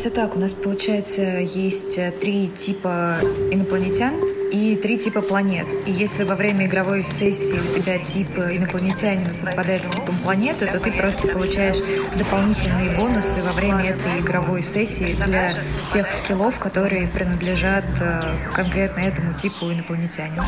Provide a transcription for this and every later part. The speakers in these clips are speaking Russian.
все так. У нас, получается, есть э, три типа инопланетян и три типа планет. И если во время игровой сессии у тебя тип инопланетянина совпадает с типом планеты, то ты просто получаешь дополнительные бонусы во время этой игровой сессии для тех скиллов, которые принадлежат э, конкретно этому типу инопланетянина.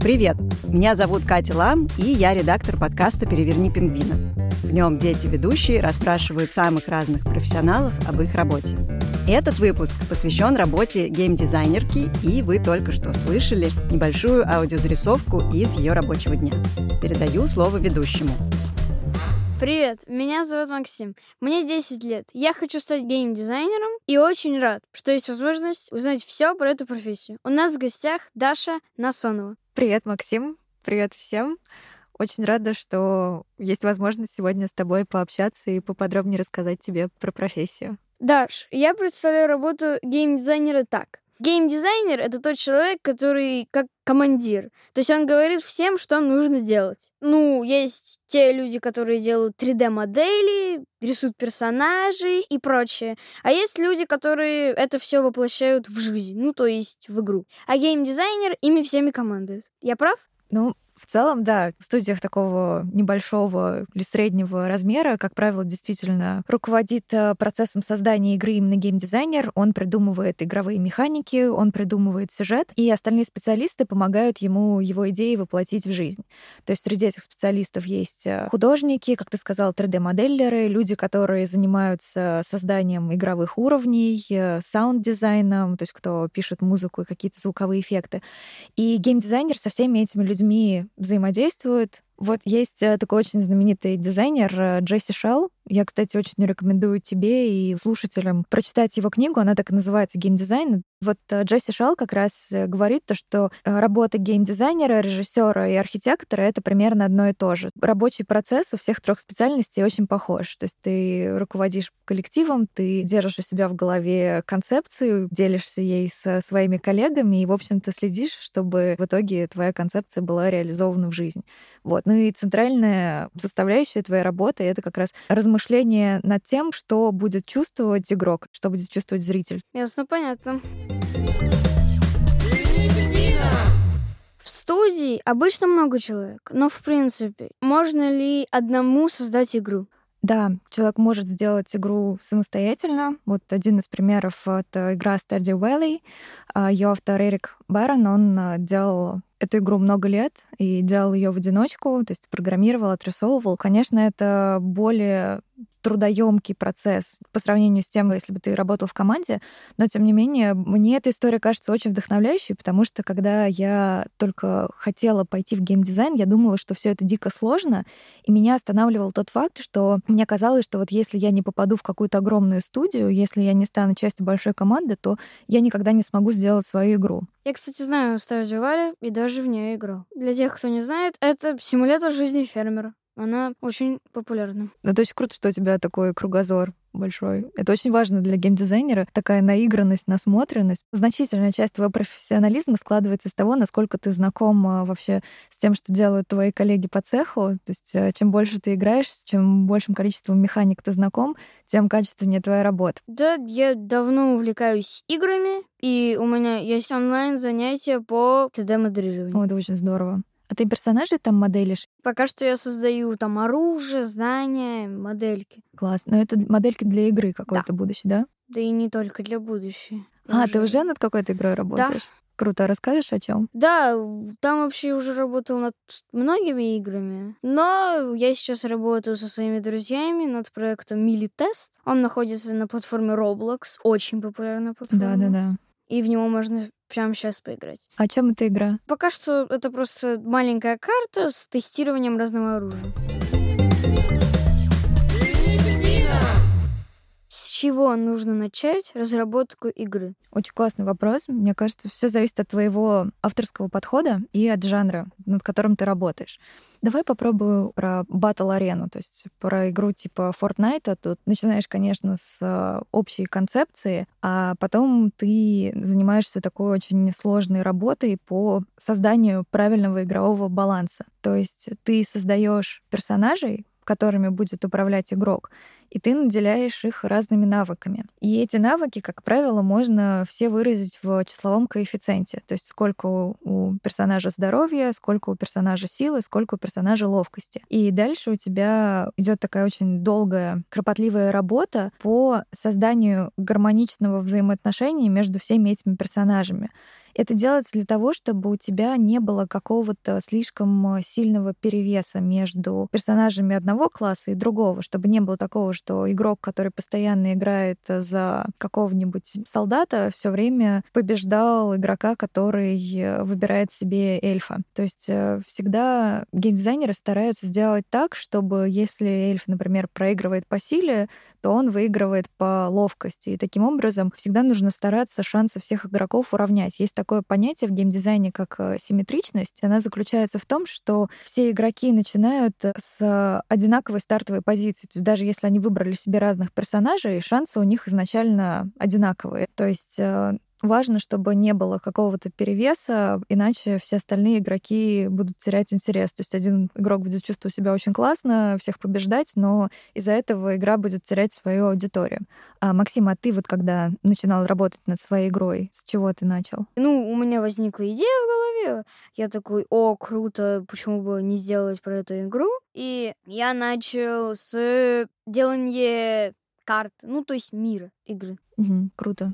Привет! Меня зовут Катя Лам, и я редактор подкаста «Переверни пингвина». В нем дети-ведущие расспрашивают самых разных профессионалов об их работе. Этот выпуск посвящен работе геймдизайнерки, и вы только что слышали небольшую аудиозарисовку из ее рабочего дня. Передаю слово ведущему. Привет, меня зовут Максим. Мне 10 лет. Я хочу стать геймдизайнером и очень рад, что есть возможность узнать все про эту профессию. У нас в гостях Даша Насонова. Привет, Максим. Привет всем. Очень рада, что есть возможность сегодня с тобой пообщаться и поподробнее рассказать тебе про профессию. Даш, я представляю работу геймдизайнера так. Геймдизайнер — это тот человек, который как командир. То есть он говорит всем, что нужно делать. Ну, есть те люди, которые делают 3D-модели, рисуют персонажей и прочее. А есть люди, которые это все воплощают в жизнь, ну, то есть в игру. А геймдизайнер ими всеми командует. Я прав? Ну, в целом, да, в студиях такого небольшого или среднего размера, как правило, действительно руководит э, процессом создания игры именно геймдизайнер. Он придумывает игровые механики, он придумывает сюжет, и остальные специалисты помогают ему его идеи воплотить в жизнь. То есть среди этих специалистов есть э, художники, как ты сказал, 3D-моделлеры, люди, которые занимаются созданием игровых уровней, э, саунд-дизайном, то есть кто пишет музыку и какие-то звуковые эффекты. И геймдизайнер со всеми этими людьми взаимодействует. Вот есть э, такой очень знаменитый дизайнер э, Джесси Шелл, я, кстати, очень рекомендую тебе и слушателям прочитать его книгу. Она так и называется «Геймдизайн». Вот э, Джесси Шелл как раз э, говорит то, что э, работа геймдизайнера, режиссера и архитектора — это примерно одно и то же. Рабочий процесс у всех трех специальностей очень похож. То есть ты руководишь коллективом, ты держишь у себя в голове концепцию, делишься ей со своими коллегами и, в общем-то, следишь, чтобы в итоге твоя концепция была реализована в жизнь. Вот. Ну и центральная составляющая твоей работы — это как раз размышление размышление над тем, что будет чувствовать игрок, что будет чувствовать зритель. Ясно, понятно. В студии обычно много человек, но в принципе, можно ли одному создать игру? Да, человек может сделать игру самостоятельно. Вот один из примеров — это игра Stardew Valley. А, Ее автор Эрик Барон, он а, делал эту игру много лет и делал ее в одиночку, то есть программировал, отрисовывал. Конечно, это более трудоемкий процесс по сравнению с тем, если бы ты работал в команде, но тем не менее мне эта история кажется очень вдохновляющей, потому что когда я только хотела пойти в геймдизайн, я думала, что все это дико сложно, и меня останавливал тот факт, что мне казалось, что вот если я не попаду в какую-то огромную студию, если я не стану частью большой команды, то я никогда не смогу сделать свою игру. Я, кстати, знаю Stardew Valley и даже в нее играл. Для тех, кто не знает, это симулятор жизни фермера. Она очень популярна. Ну, это очень круто, что у тебя такой кругозор большой. Это очень важно для геймдизайнера, такая наигранность, насмотренность. Значительная часть твоего профессионализма складывается из того, насколько ты знаком а, вообще с тем, что делают твои коллеги по цеху. То есть а, чем больше ты играешь, чем большим количеством механик ты знаком, тем качественнее твоя работа. Да, я давно увлекаюсь играми, и у меня есть онлайн занятия по 3D-моделированию. О, это очень здорово. А ты персонажей там моделишь? Пока что я создаю там оружие, здания, модельки. Класс. Но это модельки для игры какой-то да. будущей, да? Да и не только для будущей. А, уже... ты уже над какой-то игрой работаешь? Да. Круто, расскажешь о чем? Да, там вообще уже работал над многими играми. Но я сейчас работаю со своими друзьями над проектом Милитест. Он находится на платформе Roblox, очень популярная платформа. Да, да, да. И в него можно прямо сейчас поиграть. О чем эта игра? Пока что это просто маленькая карта с тестированием разного оружия. С чего нужно начать разработку игры? Очень классный вопрос. Мне кажется, все зависит от твоего авторского подхода и от жанра, над которым ты работаешь. Давай попробую про батл арену, то есть про игру типа Fortnite. Тут начинаешь, конечно, с э, общей концепции, а потом ты занимаешься такой очень сложной работой по созданию правильного игрового баланса. То есть ты создаешь персонажей, которыми будет управлять игрок, и ты наделяешь их разными навыками. И эти навыки, как правило, можно все выразить в числовом коэффициенте, то есть сколько у персонажа здоровья, сколько у персонажа силы, сколько у персонажа ловкости. И дальше у тебя идет такая очень долгая, кропотливая работа по созданию гармоничного взаимоотношения между всеми этими персонажами. Это делается для того, чтобы у тебя не было какого-то слишком э, сильного перевеса между персонажами одного класса и другого, чтобы не было такого, что игрок, который постоянно играет за какого-нибудь солдата, все время побеждал игрока, который э, выбирает себе эльфа. То есть э, всегда геймдизайнеры стараются сделать так, чтобы если эльф, например, проигрывает по силе, то он выигрывает по ловкости. И таким образом всегда нужно стараться шансы всех игроков уравнять. Есть такое понятие в геймдизайне, как э, симметричность. Она заключается в том, что все игроки начинают с одинаковой стартовой позиции. То есть даже если они выбрали себе разных персонажей, шансы у них изначально одинаковые. То есть э, важно, чтобы не было какого-то перевеса, иначе все остальные игроки будут терять интерес. То есть один игрок будет чувствовать себя очень классно, всех побеждать, но из-за этого игра будет терять свою аудиторию. А, Максим, а ты вот когда начинал работать над своей игрой, с чего ты начал? Ну, у меня возникла идея в голове. Я такой, о, круто, почему бы не сделать про эту игру? И я начал с делания карт, ну, то есть мира игры. Угу, круто.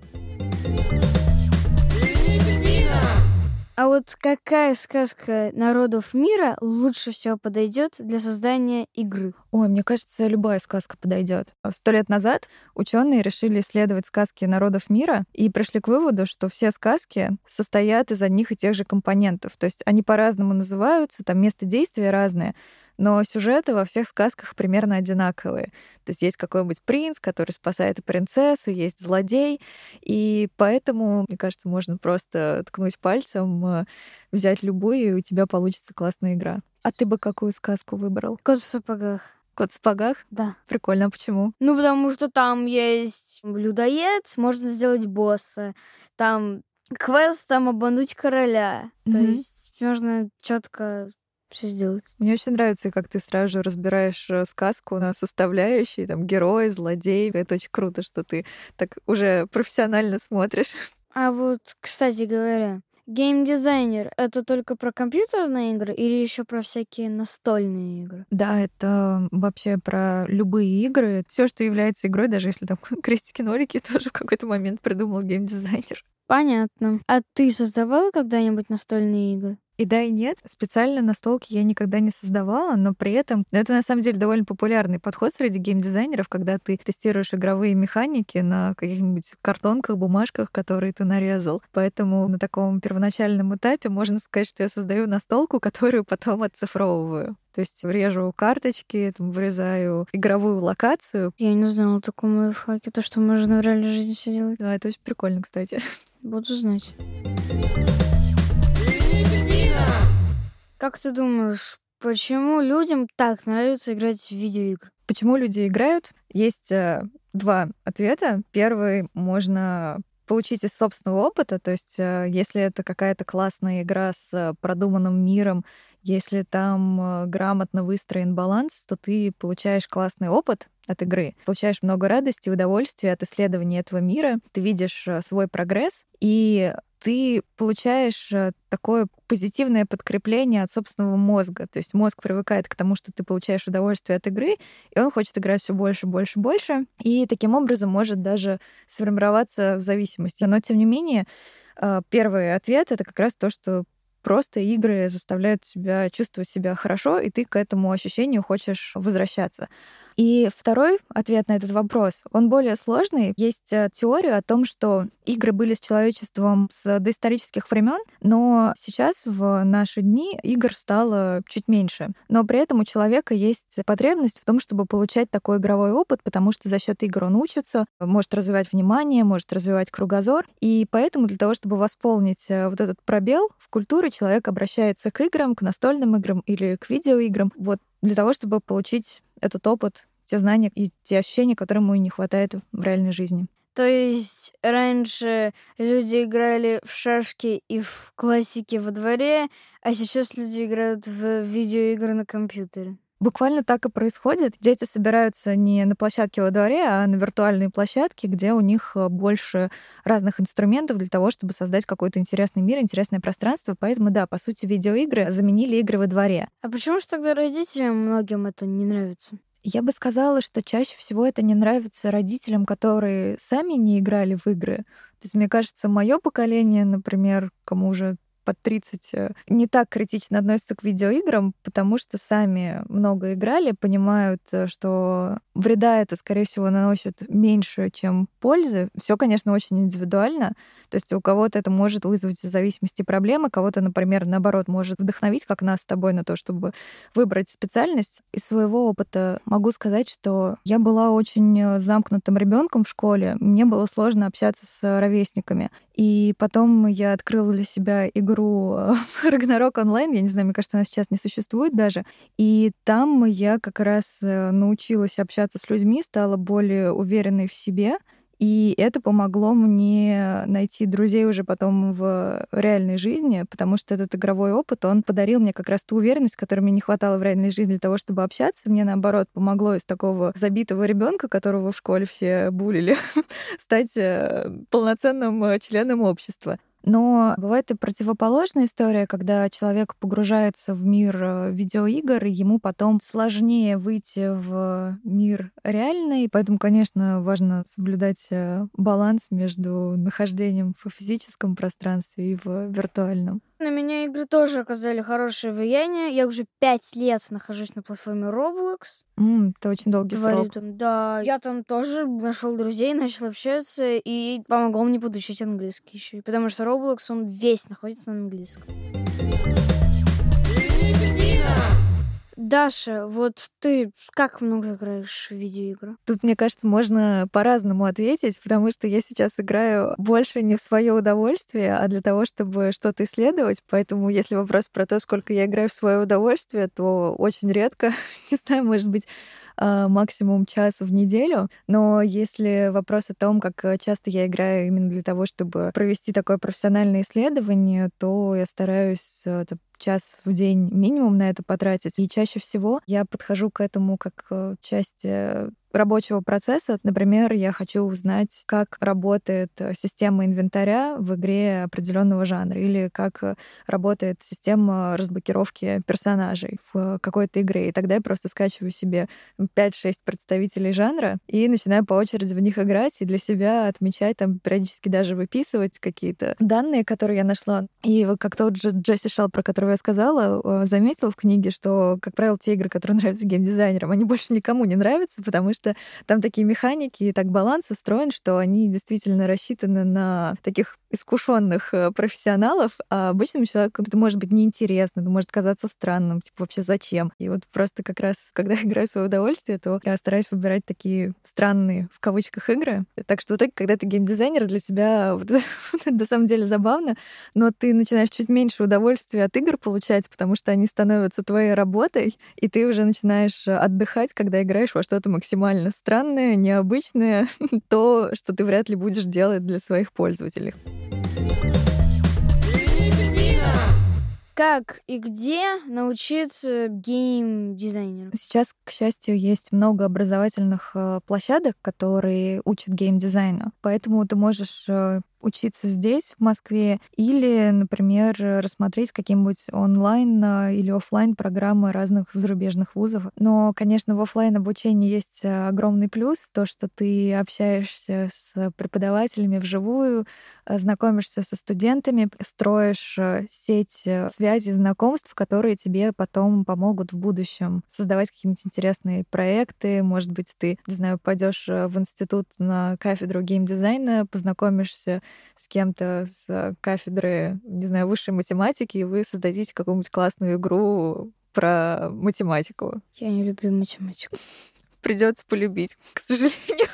А вот какая сказка народов мира лучше всего подойдет для создания игры? Ой, мне кажется, любая сказка подойдет. Сто лет назад ученые решили исследовать сказки народов мира и пришли к выводу, что все сказки состоят из одних и тех же компонентов. То есть они по-разному называются, там место действия разное, но сюжеты во всех сказках примерно одинаковые. То есть есть какой-нибудь принц, который спасает принцессу, есть злодей, и поэтому, мне кажется, можно просто ткнуть пальцем, э, взять любую, и у тебя получится классная игра. А ты бы какую сказку выбрал? Кот в сапогах. Кот в сапогах? Да. Прикольно, а почему? Ну, потому что там есть людоед, можно сделать босса. Там квест, там обмануть короля. Mm-hmm. То есть можно четко все сделать. Мне очень нравится, как ты сразу же разбираешь э, сказку на составляющие, там, герой, злодей. Это очень круто, что ты так уже профессионально смотришь. А вот, кстати говоря, геймдизайнер — это только про компьютерные игры или еще про всякие настольные игры? Да, это вообще про любые игры. Все, что является игрой, даже если там крестики-нолики, тоже в какой-то момент придумал геймдизайнер. Понятно. А ты создавала когда-нибудь настольные игры? И да, и нет. Специально настолки я никогда не создавала, но при этом ну, это на самом деле довольно популярный подход среди геймдизайнеров, когда ты тестируешь игровые механики на каких-нибудь картонках, бумажках, которые ты нарезал. Поэтому на таком первоначальном этапе можно сказать, что я создаю настолку, которую потом оцифровываю. То есть режу карточки, там, вырезаю игровую локацию. Я не знала о таком лайфхаке, то, что можно в реальной жизни все делать. Да, это очень прикольно, кстати. Буду знать. Как ты думаешь, почему людям так нравится играть в видеоигры? Почему люди играют? Есть э, два ответа. Первый можно получить из собственного опыта, то есть э, если это какая-то классная игра с продуманным миром, если там э, грамотно выстроен баланс, то ты получаешь классный опыт от игры, получаешь много радости и удовольствия от исследования этого мира, ты видишь э, свой прогресс, и ты получаешь э, такое позитивное подкрепление от собственного мозга. То есть мозг привыкает к тому, что ты получаешь удовольствие от игры, и он хочет играть все больше, больше, больше. И таким образом может даже сформироваться в зависимости. Но тем не менее, э, первый ответ это как раз то, что просто игры заставляют тебя чувствовать себя хорошо, и ты к этому ощущению хочешь возвращаться. И второй ответ на этот вопрос, он более сложный. Есть э, теория о том, что игры были с человечеством с доисторических времен, но сейчас в наши дни игр стало чуть меньше. Но при этом у человека есть потребность в том, чтобы получать такой игровой опыт, потому что за счет игр он учится, может развивать внимание, может развивать кругозор. И поэтому для того, чтобы восполнить э, вот этот пробел в культуре, человек обращается к играм, к настольным играм или к видеоиграм, вот для того, чтобы получить этот опыт, те знания и те ощущения, которые ему не хватает в реальной жизни. То есть раньше люди играли в шашки и в классики во дворе, а сейчас люди играют в видеоигры на компьютере. Буквально так и происходит. Дети собираются не на площадке во дворе, а на виртуальной площадке, где у них э, больше разных инструментов для того, чтобы создать какой-то интересный мир, интересное пространство. Поэтому, да, по сути, видеоигры заменили игры во дворе. А почему же тогда родителям многим это не нравится? Я бы сказала, что чаще всего это не нравится родителям, которые сами не играли в игры. То есть, мне кажется, мое поколение, например, кому уже под 30 э, не так критично относятся к видеоиграм, потому что сами много играли, понимают, э, что вреда это, скорее всего, наносит меньше, чем пользы. Все, конечно, очень индивидуально. То есть у кого-то это может вызвать в зависимости проблемы, кого-то, например, наоборот, может вдохновить, как нас с тобой, на то, чтобы выбрать специальность. Из своего опыта могу сказать, что я была очень э, замкнутым ребенком в школе. Мне было сложно общаться с ровесниками. И потом я открыла для себя игру Ragnarok онлайн. Я не знаю, мне кажется, она сейчас не существует даже. И там я как раз э, научилась общаться с людьми, стала более уверенной в себе. И это помогло мне найти друзей уже потом в реальной жизни, потому что этот игровой опыт, он подарил мне как раз ту уверенность, которой мне не хватало в реальной жизни для того, чтобы общаться. Мне, наоборот, помогло из такого забитого ребенка, которого в школе все булили, стать э, полноценным э, членом общества. Но бывает и противоположная история, когда человек погружается в мир э, видеоигр, и ему потом сложнее выйти в мир реальный. Поэтому, конечно, важно соблюдать э, баланс между нахождением в физическом пространстве и в виртуальном. На меня игры тоже оказали хорошее влияние. Я уже пять лет нахожусь на платформе Roblox. Mm, это очень долгий Творю срок. там, да. Я там тоже нашел друзей, начал общаться и помогло мне подучить английский еще. Потому что Roblox, он весь находится на английском. Даша, вот ты как много играешь в видеоигры? Тут, мне кажется, можно по-разному ответить, потому что я сейчас играю больше не в свое удовольствие, а для того, чтобы что-то исследовать. Поэтому, если вопрос про то, сколько я играю в свое удовольствие, то очень редко, не знаю, может быть, а, максимум час в неделю. Но если вопрос о том, как часто я играю именно для того, чтобы провести такое профессиональное исследование, то я стараюсь э, час в день минимум на это потратить. И чаще всего я подхожу к этому как э, части рабочего процесса. Например, я хочу узнать, как работает э, система инвентаря в игре определенного жанра, или как э, работает система разблокировки персонажей в какой-то игре. И тогда я просто скачиваю себе 5-6 представителей жанра и начинаю по очереди в них играть и для себя отмечать, там периодически даже выписывать какие-то данные, которые я нашла. И как тот же Джесси Шелл, про которого я сказала, э, заметил в книге, что, как правило, те игры, которые нравятся геймдизайнерам, они больше никому не нравятся, потому что там такие механики и так баланс устроен, что они действительно рассчитаны на таких искушенных э, профессионалов, а обычному человеку это может быть неинтересно, это может казаться странным, типа вообще зачем? И вот просто как раз, когда играю в свое удовольствие, то я стараюсь выбирать такие странные, в кавычках, игры. Так что вот так, когда ты геймдизайнер, для тебя вот на самом деле забавно, но ты начинаешь чуть меньше удовольствия от игр получать, потому что они становятся твоей работой, и ты уже начинаешь отдыхать, когда играешь во что-то максимально странное, необычное, то, что ты вряд ли будешь делать для своих пользователей. Как и где научиться гейм-дизайнеру? Сейчас, к счастью, есть много образовательных э, площадок, которые учат гейм-дизайну. Поэтому ты можешь э, учиться здесь, в Москве, или, например, рассмотреть какие-нибудь онлайн а, или офлайн программы разных зарубежных вузов. Но, конечно, в офлайн обучении есть а, огромный плюс, то, что ты общаешься с преподавателями вживую, а, знакомишься со студентами, строишь сеть связей, знакомств, которые тебе потом помогут в будущем создавать какие-нибудь интересные проекты. Может быть, ты, не знаю, пойдешь в институт на кафедру геймдизайна, познакомишься с кем-то с кафедры, не знаю, высшей математики, и вы создадите какую-нибудь классную игру про математику. Я не люблю математику. Придется полюбить, к сожалению.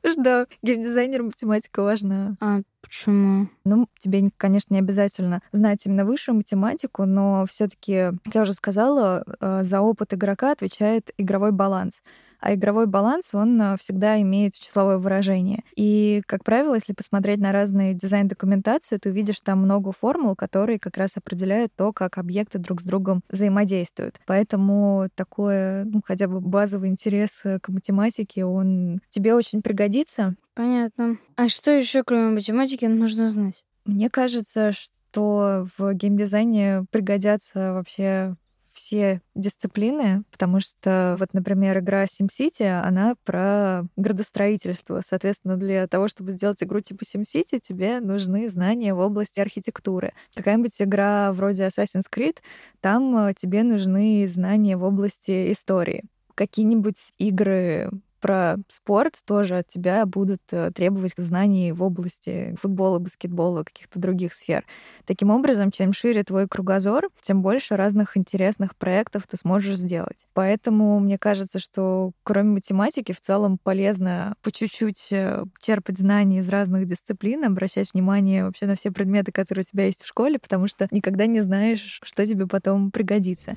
Потому что да, геймдизайнер математика важна. А почему? Ну, тебе, конечно, не обязательно знать именно высшую математику, но все таки как я уже сказала, э, за опыт игрока отвечает игровой баланс а игровой баланс, он э, всегда имеет числовое выражение. И, как правило, если посмотреть на разные дизайн-документацию, ты увидишь там много формул, которые как раз определяют то, как объекты друг с другом взаимодействуют. Поэтому такой, ну, хотя бы базовый интерес э, к математике, он тебе очень пригодится. Понятно. А что еще, кроме математики, нужно знать? Мне кажется, что в геймдизайне пригодятся вообще все дисциплины, потому что вот, например, игра SimCity, она про градостроительство. Соответственно, для того, чтобы сделать игру типа SimCity, тебе нужны знания в области архитектуры. Какая-нибудь игра вроде Assassin's Creed, там э, тебе нужны знания в области истории какие-нибудь игры про спорт тоже от тебя будут э, требовать знаний в области футбола, баскетбола, каких-то других сфер. Таким образом, чем шире твой кругозор, тем больше разных интересных проектов ты сможешь сделать. Поэтому мне кажется, что кроме математики в целом полезно по чуть-чуть э, черпать знания из разных дисциплин, обращать внимание вообще на все предметы, которые у тебя есть в школе, потому что никогда не знаешь, что тебе потом пригодится.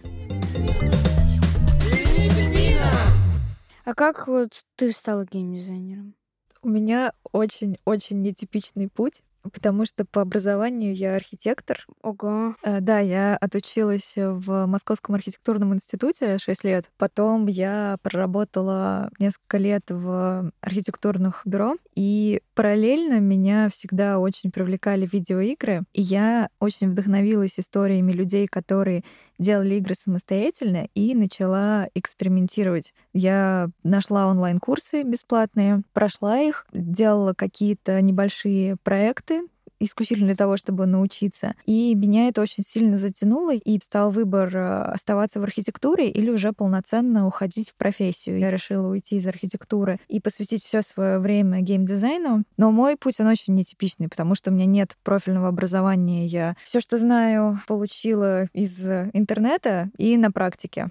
А как вот ты стала геймдизайнером? У меня очень-очень нетипичный путь потому что по образованию я архитектор. Ого. Э, да, я отучилась в Московском архитектурном институте 6 лет. Потом я проработала несколько лет в архитектурных бюро. И параллельно меня всегда очень привлекали видеоигры. И я очень вдохновилась историями людей, которые делали игры самостоятельно и начала экспериментировать. Я нашла онлайн-курсы бесплатные, прошла их, делала какие-то небольшие проекты, исключительно для того, чтобы научиться. И меня это очень сильно затянуло, и стал выбор э, оставаться в архитектуре или уже полноценно уходить в профессию. Я решила уйти из архитектуры и посвятить все свое время геймдизайну. Но мой путь, он очень нетипичный, потому что у меня нет профильного образования. Я все, что знаю, получила из интернета и на практике.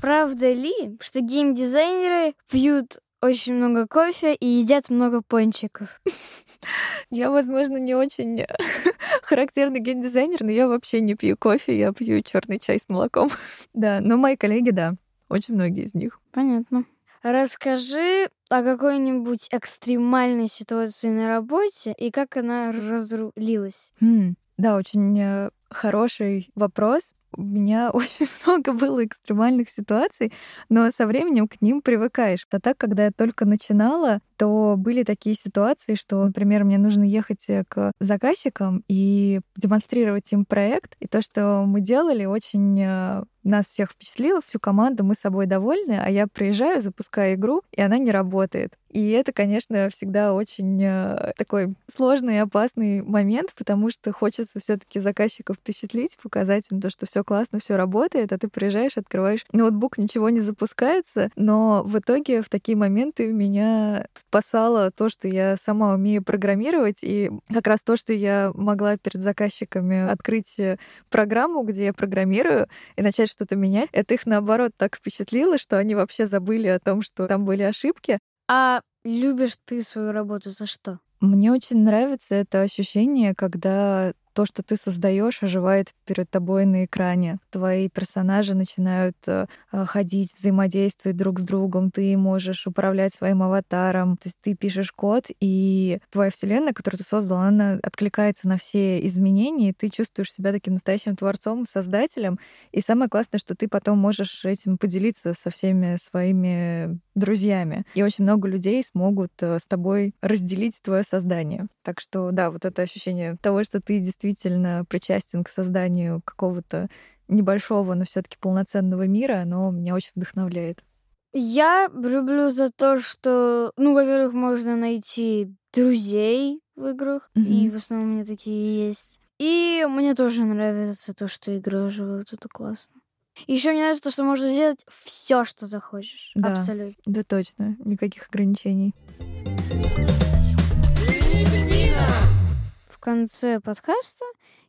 Правда ли, что геймдизайнеры пьют очень много кофе и едят много пончиков. Я, возможно, не очень характерный геймдизайнер, но я вообще не пью кофе, я пью черный чай с молоком. Да, но мои коллеги, да, очень многие из них. Понятно. Расскажи о какой-нибудь экстремальной ситуации на работе и как она разрулилась. Хм, да, очень э, хороший вопрос у меня очень много было экстремальных ситуаций, но со временем к ним привыкаешь. А так, когда я только начинала, то были такие ситуации, что, например, мне нужно ехать э, к заказчикам и демонстрировать им проект. И то, что мы делали, очень э, нас всех впечатлило, всю команду, мы собой довольны, а я приезжаю, запускаю игру, и она не работает. И это, конечно, всегда очень э, такой сложный и опасный момент, потому что хочется все таки заказчиков впечатлить, показать им то, что все классно, все работает, а ты приезжаешь, открываешь ноутбук, ничего не запускается, но в итоге в такие моменты меня спасало то, что я сама умею программировать, и как раз то, что я могла перед заказчиками открыть э, программу, где я программирую, и начать что-то менять, это их, наоборот, так впечатлило, что они вообще забыли о том, что там были ошибки. А любишь ты свою работу за что? Мне очень нравится это ощущение, когда то, что ты создаешь, оживает перед тобой на экране. Твои персонажи начинают э, э, ходить, взаимодействовать друг с другом, ты можешь управлять своим аватаром. То есть ты пишешь код, и твоя вселенная, которую ты создал, она откликается на все изменения, и ты чувствуешь себя таким настоящим творцом, создателем. И самое классное, что ты потом можешь этим поделиться со всеми своими друзьями. И очень много людей смогут э, с тобой разделить твое создание. Так что, да, вот это ощущение того, что ты действительно причастен к созданию какого-то небольшого, но все-таки полноценного мира, оно меня очень вдохновляет. Я люблю за то, что, ну, во-первых, можно найти друзей в играх, mm-hmm. и в основном у меня такие есть. И мне тоже нравится то, что игры оживают, это классно. Еще мне нравится то, что можно сделать все, что захочешь. Да, Абсолютно. Да, точно. Никаких ограничений. Конце подкаста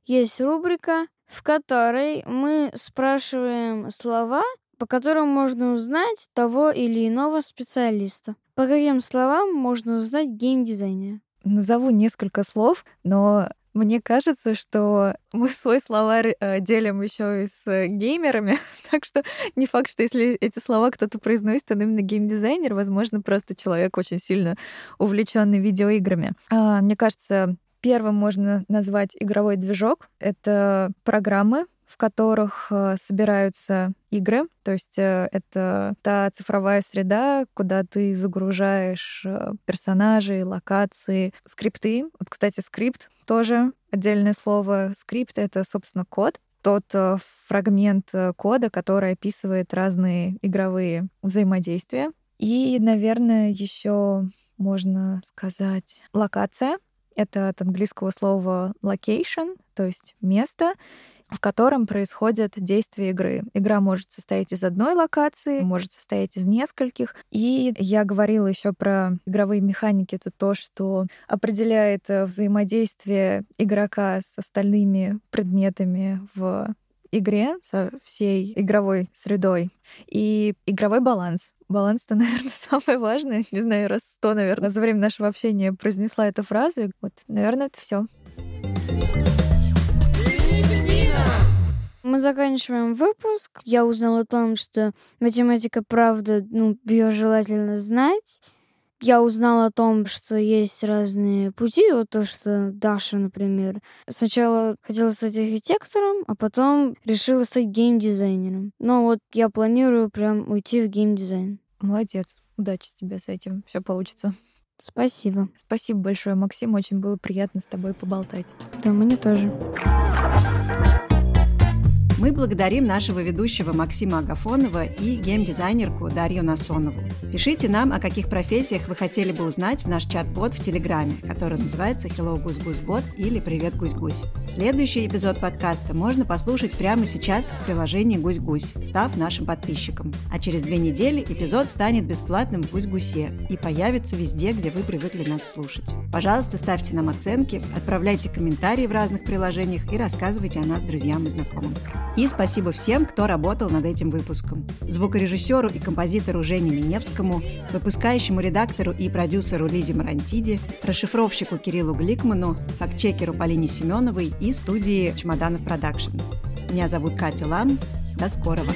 есть рубрика, в которой мы спрашиваем слова, по которым можно узнать того или иного специалиста. По каким словам можно узнать геймдизайнера? Назову несколько слов, но мне кажется, что мы свой словарь э, делим еще и с геймерами, так что не факт, что если эти слова кто-то произносит, он именно геймдизайнер, возможно, просто человек очень сильно увлеченный видеоиграми. А, мне кажется, первым можно назвать игровой движок. Это программы, в которых э, собираются игры. То есть э, это та цифровая среда, куда ты загружаешь э, персонажей, локации, скрипты. Вот, кстати, скрипт тоже отдельное слово. Скрипт — это, собственно, код тот фрагмент кода, который описывает разные игровые взаимодействия. И, наверное, еще можно сказать локация. Это от английского слова location, то есть место в котором происходят действия игры. Игра может состоять из одной локации, может состоять из нескольких. И я говорила еще про игровые механики. Это то, что определяет э, взаимодействие игрока с остальными предметами в игре, со всей игровой средой. И игровой баланс. Баланс-то, наверное, самое важное. Не знаю, раз сто, наверное, за время нашего общения произнесла эту фразу. Вот, наверное, это все. Мы заканчиваем выпуск. Я узнала о том, что математика, правда, ну, ее желательно знать. Я узнала о том, что есть разные пути. Вот то, что Даша, например, сначала хотела стать архитектором, а потом решила стать геймдизайнером. Но вот я планирую прям уйти в геймдизайн. Молодец. Удачи тебе с этим. Все получится. Спасибо. Спасибо большое, Максим. Очень было приятно с тобой поболтать. Да, мне тоже. Мы благодарим нашего ведущего Максима Агафонова и геймдизайнерку Дарью Насонову. Пишите нам, о каких профессиях вы хотели бы узнать в наш чат-бот в Телеграме, который называется Hello Гусь Гусь Бот или Привет Гусь Гусь. Следующий эпизод подкаста можно послушать прямо сейчас в приложении Гусь Гусь, став нашим подписчиком. А через две недели эпизод станет бесплатным в Гусь Гусе и появится везде, где вы привыкли нас слушать. Пожалуйста, ставьте нам оценки, отправляйте комментарии в разных приложениях и рассказывайте о нас друзьям и знакомым. И спасибо всем, кто работал над этим выпуском. Звукорежиссеру и композитору Жене Миневскому, выпускающему редактору и продюсеру Лизе Марантиди, расшифровщику Кириллу Гликману, фактчекеру Полине Семеновой и студии Чемоданов Продакшн. Меня зовут Катя Лам. До скорого.